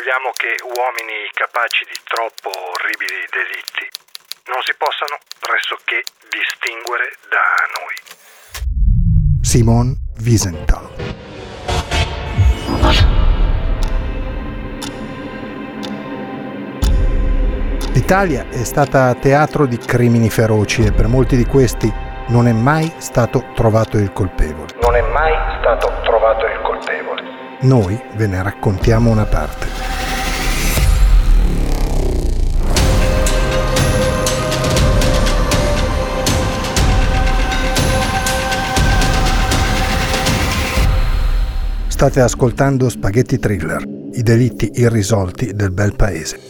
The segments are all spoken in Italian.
Vogliamo che uomini capaci di troppo orribili delitti non si possano pressoché distinguere da noi. Simon Wiesenthal L'Italia è stata teatro di crimini feroci e per molti di questi non è mai stato trovato il colpevole. Non è mai stato trovato il colpevole. Noi ve ne raccontiamo una parte. State ascoltando Spaghetti Thriller, i delitti irrisolti del bel paese.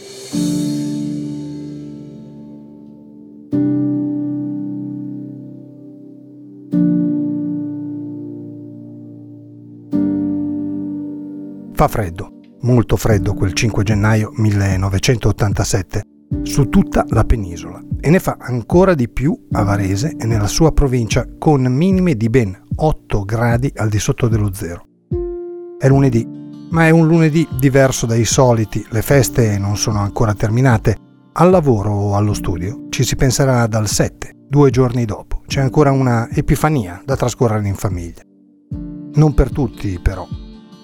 Fa freddo, molto freddo quel 5 gennaio 1987 su tutta la penisola e ne fa ancora di più a Varese e nella sua provincia con minime di ben 8 gradi al di sotto dello zero. È lunedì, ma è un lunedì diverso dai soliti, le feste non sono ancora terminate. Al lavoro o allo studio ci si penserà dal 7, due giorni dopo. C'è ancora una epifania da trascorrere in famiglia. Non per tutti, però.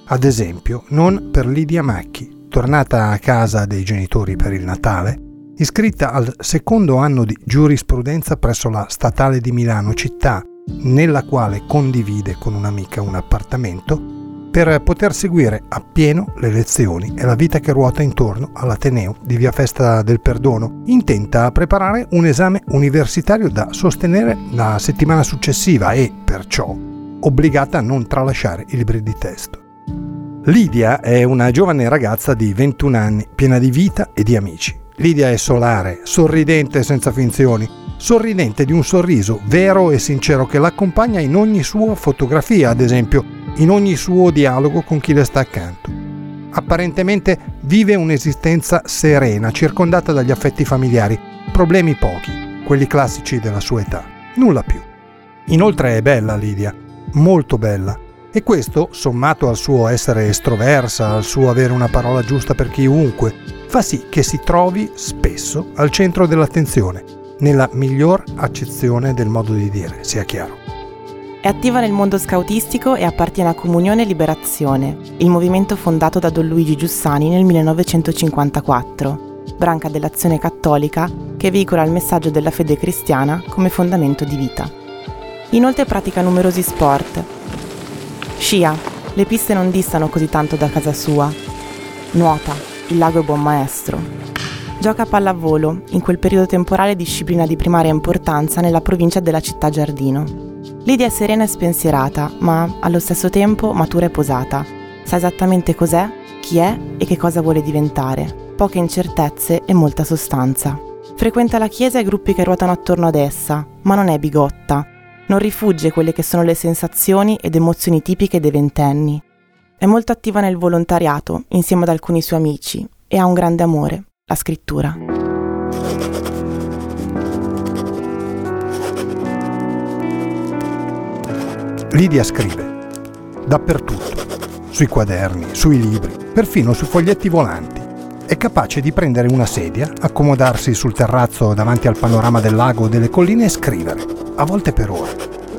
Ad esempio, non per Lidia Macchi, tornata a casa dei genitori per il Natale, iscritta al secondo anno di giurisprudenza presso la Statale di Milano, città nella quale condivide con un'amica un appartamento, per poter seguire appieno le lezioni e la vita che ruota intorno all'Ateneo di Via Festa del Perdono, intenta a preparare un esame universitario da sostenere la settimana successiva e, perciò, obbligata a non tralasciare i libri di testo. Lidia è una giovane ragazza di 21 anni, piena di vita e di amici. Lidia è solare, sorridente senza finzioni, sorridente di un sorriso vero e sincero che l'accompagna in ogni sua fotografia, ad esempio, in ogni suo dialogo con chi le sta accanto. Apparentemente vive un'esistenza serena, circondata dagli affetti familiari, problemi pochi, quelli classici della sua età, nulla più. Inoltre è bella Lidia, molto bella, e questo, sommato al suo essere estroversa, al suo avere una parola giusta per chiunque, fa sì che si trovi spesso al centro dell'attenzione, nella miglior accezione del modo di dire, sia chiaro. È attiva nel mondo scoutistico e appartiene a Comunione Liberazione, il movimento fondato da Don Luigi Giussani nel 1954, branca dell'azione cattolica che veicola il messaggio della fede cristiana come fondamento di vita. Inoltre pratica numerosi sport, Scia, le piste non distano così tanto da casa sua. Nuota, il lago è buon maestro. Gioca a pallavolo, in quel periodo temporale disciplina di primaria importanza nella provincia della città Giardino. Lidia è serena e spensierata, ma allo stesso tempo matura e posata. Sa esattamente cos'è, chi è e che cosa vuole diventare. Poche incertezze e molta sostanza. Frequenta la chiesa e i gruppi che ruotano attorno ad essa, ma non è bigotta, non rifugge quelle che sono le sensazioni ed emozioni tipiche dei ventenni. È molto attiva nel volontariato, insieme ad alcuni suoi amici, e ha un grande amore, la scrittura. Lidia scrive dappertutto, sui quaderni, sui libri, perfino sui foglietti volanti. È capace di prendere una sedia, accomodarsi sul terrazzo davanti al panorama del lago o delle colline e scrivere, a volte per ore.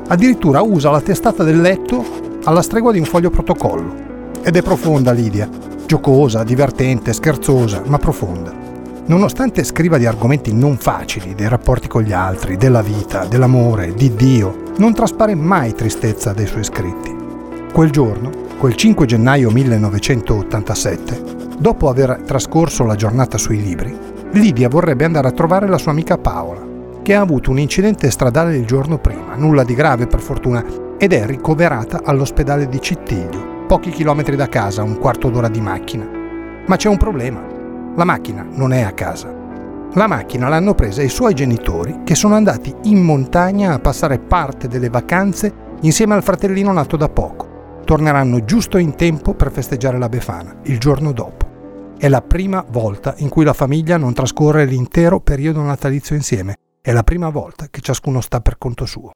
Addirittura usa la testata del letto alla stregua di un foglio protocollo. Ed è profonda Lidia, giocosa, divertente, scherzosa, ma profonda. Nonostante scriva di argomenti non facili, dei rapporti con gli altri, della vita, dell'amore, di Dio, non traspare mai tristezza dai suoi scritti. Quel giorno, quel 5 gennaio 1987, dopo aver trascorso la giornata sui libri, Lidia vorrebbe andare a trovare la sua amica Paola, che ha avuto un incidente stradale il giorno prima, nulla di grave per fortuna, ed è ricoverata all'ospedale di Cittiglio, pochi chilometri da casa, un quarto d'ora di macchina. Ma c'è un problema. La macchina non è a casa. La macchina l'hanno presa i suoi genitori che sono andati in montagna a passare parte delle vacanze insieme al fratellino nato da poco. Torneranno giusto in tempo per festeggiare la Befana, il giorno dopo. È la prima volta in cui la famiglia non trascorre l'intero periodo natalizio insieme. È la prima volta che ciascuno sta per conto suo.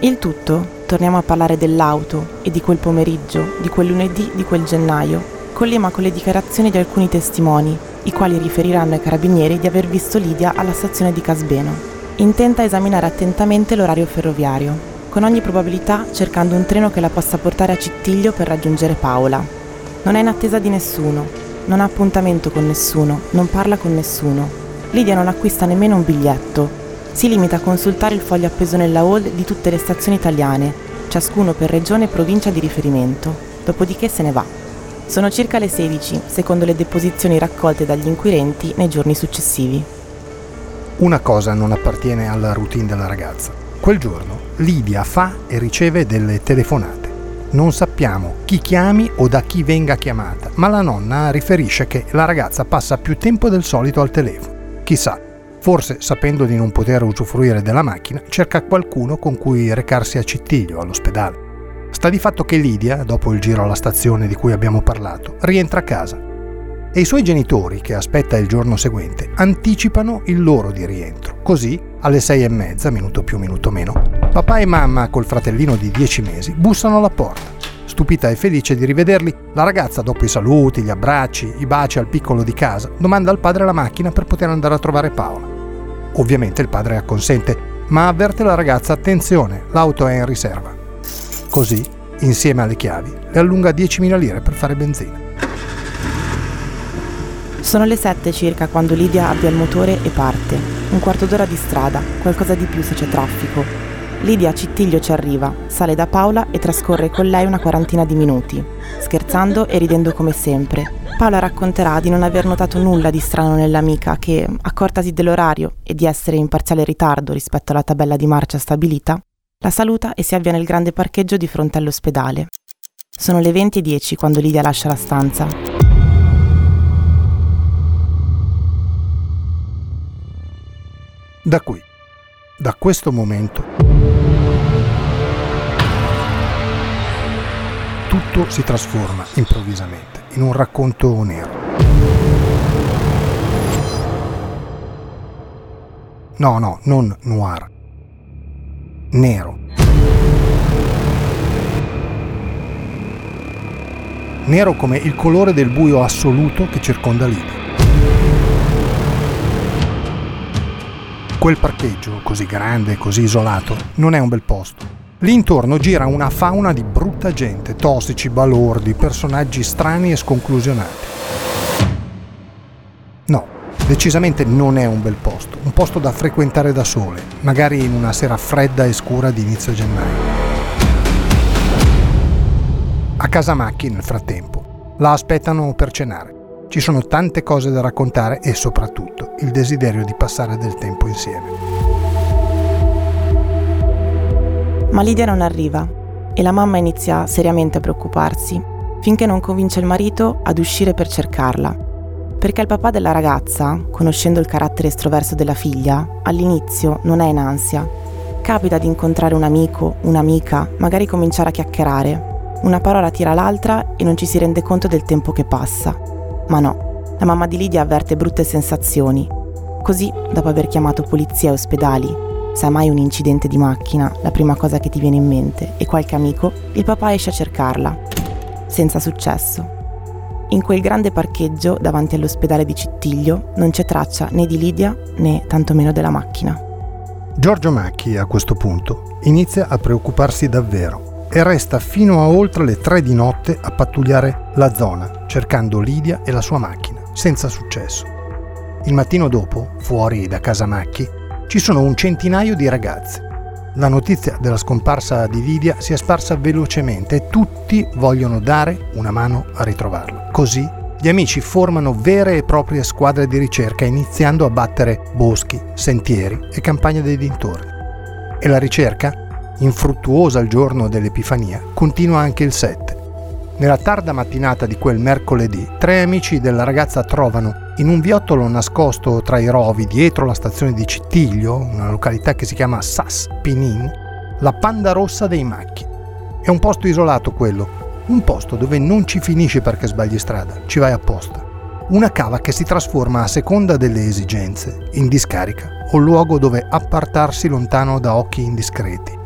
Il tutto, torniamo a parlare dell'auto e di quel pomeriggio, di quel lunedì, di quel gennaio, collima con le dichiarazioni di alcuni testimoni, i quali riferiranno ai carabinieri di aver visto Lidia alla stazione di Casbeno. Intenta esaminare attentamente l'orario ferroviario, con ogni probabilità cercando un treno che la possa portare a Cittiglio per raggiungere Paola. Non è in attesa di nessuno, non ha appuntamento con nessuno, non parla con nessuno. Lidia non acquista nemmeno un biglietto, si limita a consultare il foglio appeso nella hall di tutte le stazioni italiane, ciascuno per regione e provincia di riferimento, dopodiché se ne va. Sono circa le 16, secondo le deposizioni raccolte dagli inquirenti nei giorni successivi. Una cosa non appartiene alla routine della ragazza. Quel giorno Lidia fa e riceve delle telefonate. Non sappiamo chi chiami o da chi venga chiamata, ma la nonna riferisce che la ragazza passa più tempo del solito al telefono. Chissà, Forse, sapendo di non poter usufruire della macchina, cerca qualcuno con cui recarsi a Cittiglio, all'ospedale. Sta di fatto che Lidia, dopo il giro alla stazione di cui abbiamo parlato, rientra a casa. E i suoi genitori, che aspetta il giorno seguente, anticipano il loro di rientro. Così, alle sei e mezza, minuto più, minuto meno, papà e mamma, col fratellino di dieci mesi, bussano alla porta. Stupita e felice di rivederli, la ragazza, dopo i saluti, gli abbracci, i baci al piccolo di casa, domanda al padre la macchina per poter andare a trovare Paola. Ovviamente il padre acconsente, ma avverte la ragazza attenzione, l'auto è in riserva. Così, insieme alle chiavi, le allunga 10.000 lire per fare benzina. Sono le 7 circa quando Lidia avvia il motore e parte. Un quarto d'ora di strada, qualcosa di più se c'è traffico. Lidia Cittiglio ci arriva, sale da Paola e trascorre con lei una quarantina di minuti, scherzando e ridendo come sempre, Paola racconterà di non aver notato nulla di strano nell'amica che, accortasi dell'orario e di essere in parziale ritardo rispetto alla tabella di marcia stabilita, la saluta e si avvia nel grande parcheggio di fronte all'ospedale. Sono le 20.10 quando Lidia lascia la stanza. Da qui, da questo momento, tutto si trasforma improvvisamente in un racconto nero. No, no, non noir. Nero. Nero come il colore del buio assoluto che circonda l'Ide. Quel parcheggio, così grande e così isolato, non è un bel posto. Lì intorno gira una fauna di brutta gente, tossici, balordi, personaggi strani e sconclusionati. Decisamente non è un bel posto, un posto da frequentare da sole, magari in una sera fredda e scura di inizio gennaio. A casa Macchi, nel frattempo, la aspettano per cenare. Ci sono tante cose da raccontare e soprattutto il desiderio di passare del tempo insieme. Ma Lidia non arriva e la mamma inizia seriamente a preoccuparsi, finché non convince il marito ad uscire per cercarla. Perché il papà della ragazza, conoscendo il carattere estroverso della figlia, all'inizio non è in ansia. Capita di incontrare un amico, un'amica, magari cominciare a chiacchierare. Una parola tira l'altra e non ci si rende conto del tempo che passa. Ma no, la mamma di Lidia avverte brutte sensazioni. Così, dopo aver chiamato polizia e ospedali se hai mai un incidente di macchina, la prima cosa che ti viene in mente è qualche amico, il papà esce a cercarla. Senza successo. In quel grande parcheggio davanti all'ospedale di Cittiglio non c'è traccia né di Lidia né tantomeno della macchina. Giorgio Macchi a questo punto inizia a preoccuparsi davvero e resta fino a oltre le tre di notte a pattugliare la zona cercando Lidia e la sua macchina, senza successo. Il mattino dopo, fuori da casa Macchi, ci sono un centinaio di ragazze. La notizia della scomparsa di Lidia si è sparsa velocemente e tutti vogliono dare una mano a ritrovarla. Così gli amici formano vere e proprie squadre di ricerca iniziando a battere boschi, sentieri e campagne dei dintorni. E la ricerca, infruttuosa il giorno dell'Epifania, continua anche il 7. Nella tarda mattinata di quel mercoledì, tre amici della ragazza trovano in un viottolo nascosto tra i rovi dietro la stazione di Cittiglio, una località che si chiama Sas Pinin, la panda rossa dei macchi. È un posto isolato quello, un posto dove non ci finisci perché sbagli strada, ci vai apposta. Una cava che si trasforma a seconda delle esigenze in discarica o luogo dove appartarsi lontano da occhi indiscreti.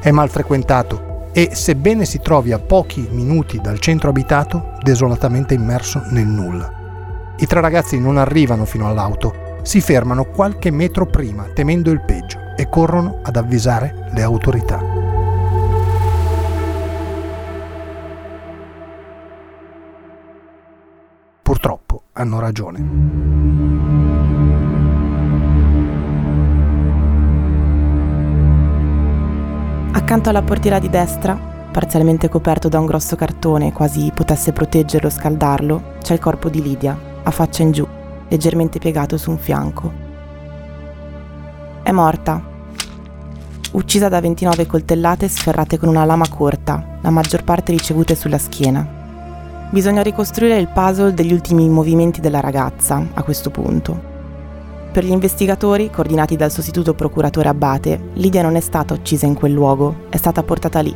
È mal frequentato e, sebbene si trovi a pochi minuti dal centro abitato, desolatamente immerso nel nulla. I tre ragazzi non arrivano fino all'auto, si fermano qualche metro prima, temendo il peggio, e corrono ad avvisare le autorità. Purtroppo hanno ragione. Accanto alla portiera di destra, parzialmente coperto da un grosso cartone, quasi potesse proteggerlo o scaldarlo, c'è il corpo di Lidia, a faccia in giù, leggermente piegato su un fianco. È morta, uccisa da 29 coltellate sferrate con una lama corta, la maggior parte ricevute sulla schiena. Bisogna ricostruire il puzzle degli ultimi movimenti della ragazza a questo punto. Per gli investigatori, coordinati dal sostituto procuratore Abate, Lidia non è stata uccisa in quel luogo, è stata portata lì.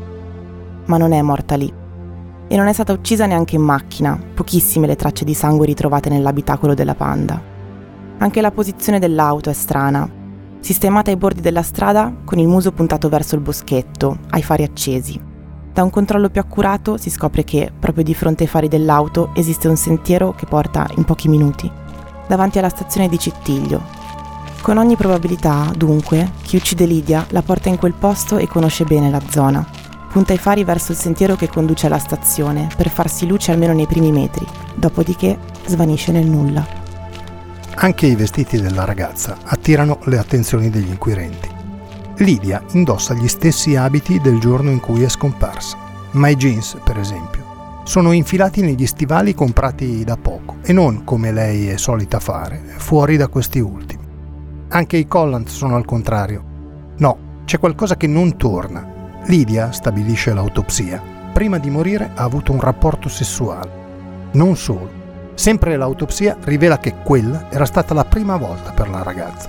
Ma non è morta lì. E non è stata uccisa neanche in macchina, pochissime le tracce di sangue ritrovate nell'abitacolo della panda. Anche la posizione dell'auto è strana. Sistemata ai bordi della strada, con il muso puntato verso il boschetto, ai fari accesi. Da un controllo più accurato si scopre che, proprio di fronte ai fari dell'auto, esiste un sentiero che porta in pochi minuti davanti alla stazione di Cittiglio. Con ogni probabilità, dunque, chi uccide Lidia la porta in quel posto e conosce bene la zona. Punta i fari verso il sentiero che conduce alla stazione per farsi luce almeno nei primi metri, dopodiché svanisce nel nulla. Anche i vestiti della ragazza attirano le attenzioni degli inquirenti. Lidia indossa gli stessi abiti del giorno in cui è scomparsa, ma i jeans, per esempio, sono infilati negli stivali comprati da poco e non, come lei è solita fare, fuori da questi ultimi. Anche i collant sono al contrario. No, c'è qualcosa che non torna. Lidia, stabilisce l'autopsia, prima di morire ha avuto un rapporto sessuale. Non solo. Sempre l'autopsia rivela che quella era stata la prima volta per la ragazza.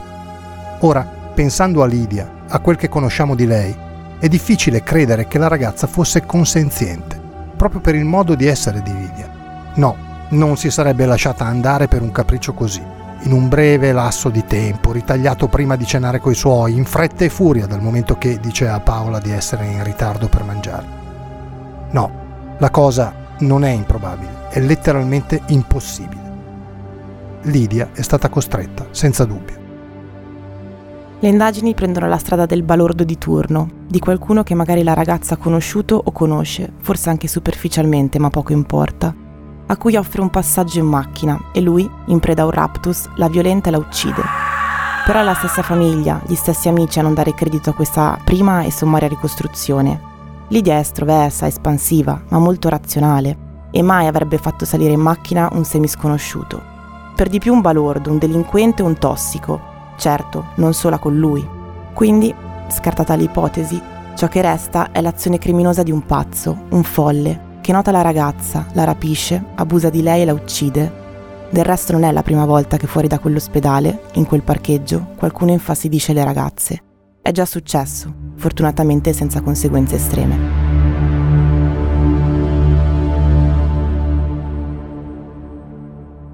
Ora, pensando a Lidia, a quel che conosciamo di lei, è difficile credere che la ragazza fosse consenziente proprio per il modo di essere di Lidia. No, non si sarebbe lasciata andare per un capriccio così, in un breve lasso di tempo, ritagliato prima di cenare coi suoi, in fretta e furia dal momento che dice a Paola di essere in ritardo per mangiare. No, la cosa non è improbabile, è letteralmente impossibile. Lidia è stata costretta, senza dubbio. Le indagini prendono la strada del balordo di turno, di qualcuno che magari la ragazza ha conosciuto o conosce, forse anche superficialmente, ma poco importa, a cui offre un passaggio in macchina e lui, in preda a un raptus, la violenta e la uccide. Però è la stessa famiglia, gli stessi amici a non dare credito a questa prima e sommaria ricostruzione. Lidia è estroversa, espansiva, ma molto razionale, e mai avrebbe fatto salire in macchina un semisconosciuto. Per di più un balordo, un delinquente, un tossico, certo, non sola con lui. Quindi, scartata l'ipotesi, ciò che resta è l'azione criminosa di un pazzo, un folle, che nota la ragazza, la rapisce, abusa di lei e la uccide. Del resto non è la prima volta che fuori da quell'ospedale, in quel parcheggio, qualcuno infastidisce le ragazze. È già successo, fortunatamente senza conseguenze estreme.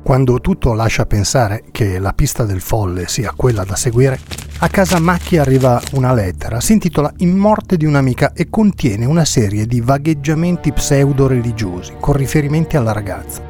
Quando tutto lascia pensare che la pista del folle sia quella da seguire, a casa Macchi arriva una lettera, si intitola In morte di un'amica e contiene una serie di vagheggiamenti pseudo-religiosi con riferimenti alla ragazza.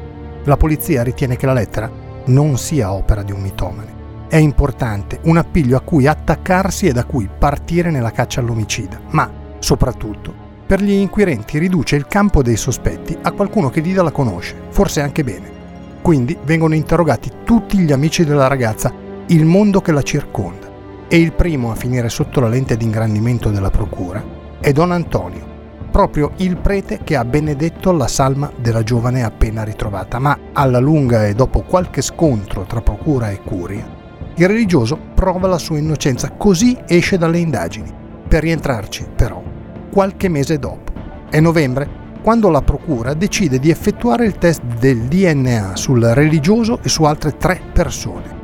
La polizia ritiene che la lettera non sia opera di un mitomane. È importante, un appiglio a cui attaccarsi e da cui partire nella caccia all'omicida, ma soprattutto per gli inquirenti riduce il campo dei sospetti a qualcuno che Lida la conosce, forse anche bene. Quindi vengono interrogati tutti gli amici della ragazza, il mondo che la circonda. E il primo a finire sotto la lente d'ingrandimento della procura è Don Antonio, proprio il prete che ha benedetto la salma della giovane appena ritrovata. Ma alla lunga e dopo qualche scontro tra procura e curia, il religioso prova la sua innocenza, così esce dalle indagini. per rientrarci però qualche mese dopo. È novembre quando la procura decide di effettuare il test del DNA sul religioso e su altre tre persone.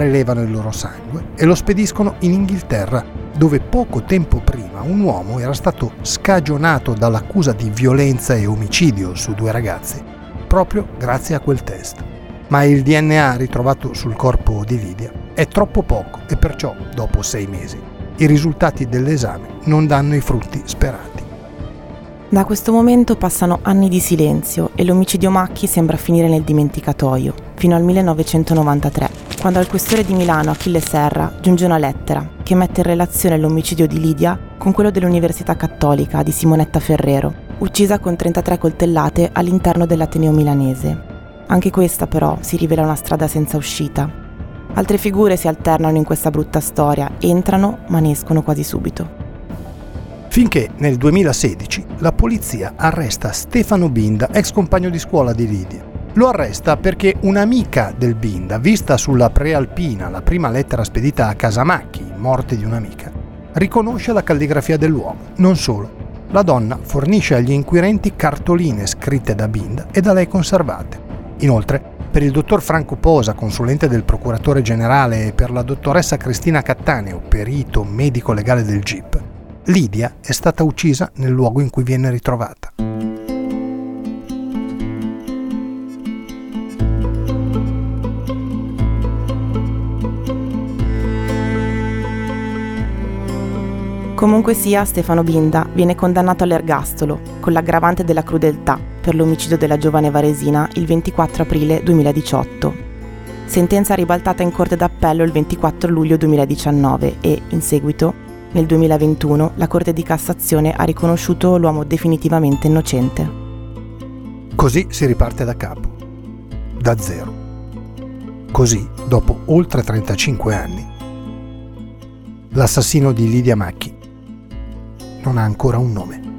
Prelevano il loro sangue e lo spediscono in Inghilterra, dove poco tempo prima un uomo era stato scagionato dall'accusa di violenza e omicidio su due ragazzi, proprio grazie a quel test. Ma il DNA ritrovato sul corpo di Lidia è troppo poco e perciò, dopo sei mesi, i risultati dell'esame non danno i frutti sperati. Da questo momento passano anni di silenzio e l'omicidio Macchi sembra finire nel dimenticatoio, fino al 1993, quando al questore di Milano Achille Serra giunge una lettera che mette in relazione l'omicidio di Lidia con quello dell'Università Cattolica di Simonetta Ferrero, uccisa con 33 coltellate all'interno dell'Ateneo milanese. Anche questa però si rivela una strada senza uscita. Altre figure si alternano in questa brutta storia, entrano ma ne escono quasi subito finché nel 2016 la polizia arresta Stefano Binda, ex compagno di scuola di Lidia. Lo arresta perché un'amica del Binda, vista sulla prealpina, la prima lettera spedita a Casamacchi, morte di un'amica, riconosce la calligrafia dell'uomo. Non solo, la donna fornisce agli inquirenti cartoline scritte da Binda e da lei conservate. Inoltre, per il dottor Franco Posa, consulente del procuratore generale, e per la dottoressa Cristina Cattaneo, perito medico legale del GIP, Lidia è stata uccisa nel luogo in cui viene ritrovata. Comunque sia, Stefano Binda viene condannato all'ergastolo con l'aggravante della crudeltà per l'omicidio della giovane varesina il 24 aprile 2018. Sentenza ribaltata in corte d'appello il 24 luglio 2019 e, in seguito, nel 2021 la Corte di Cassazione ha riconosciuto l'uomo definitivamente innocente. Così si riparte da capo, da zero. Così, dopo oltre 35 anni, l'assassino di Lidia Macchi non ha ancora un nome.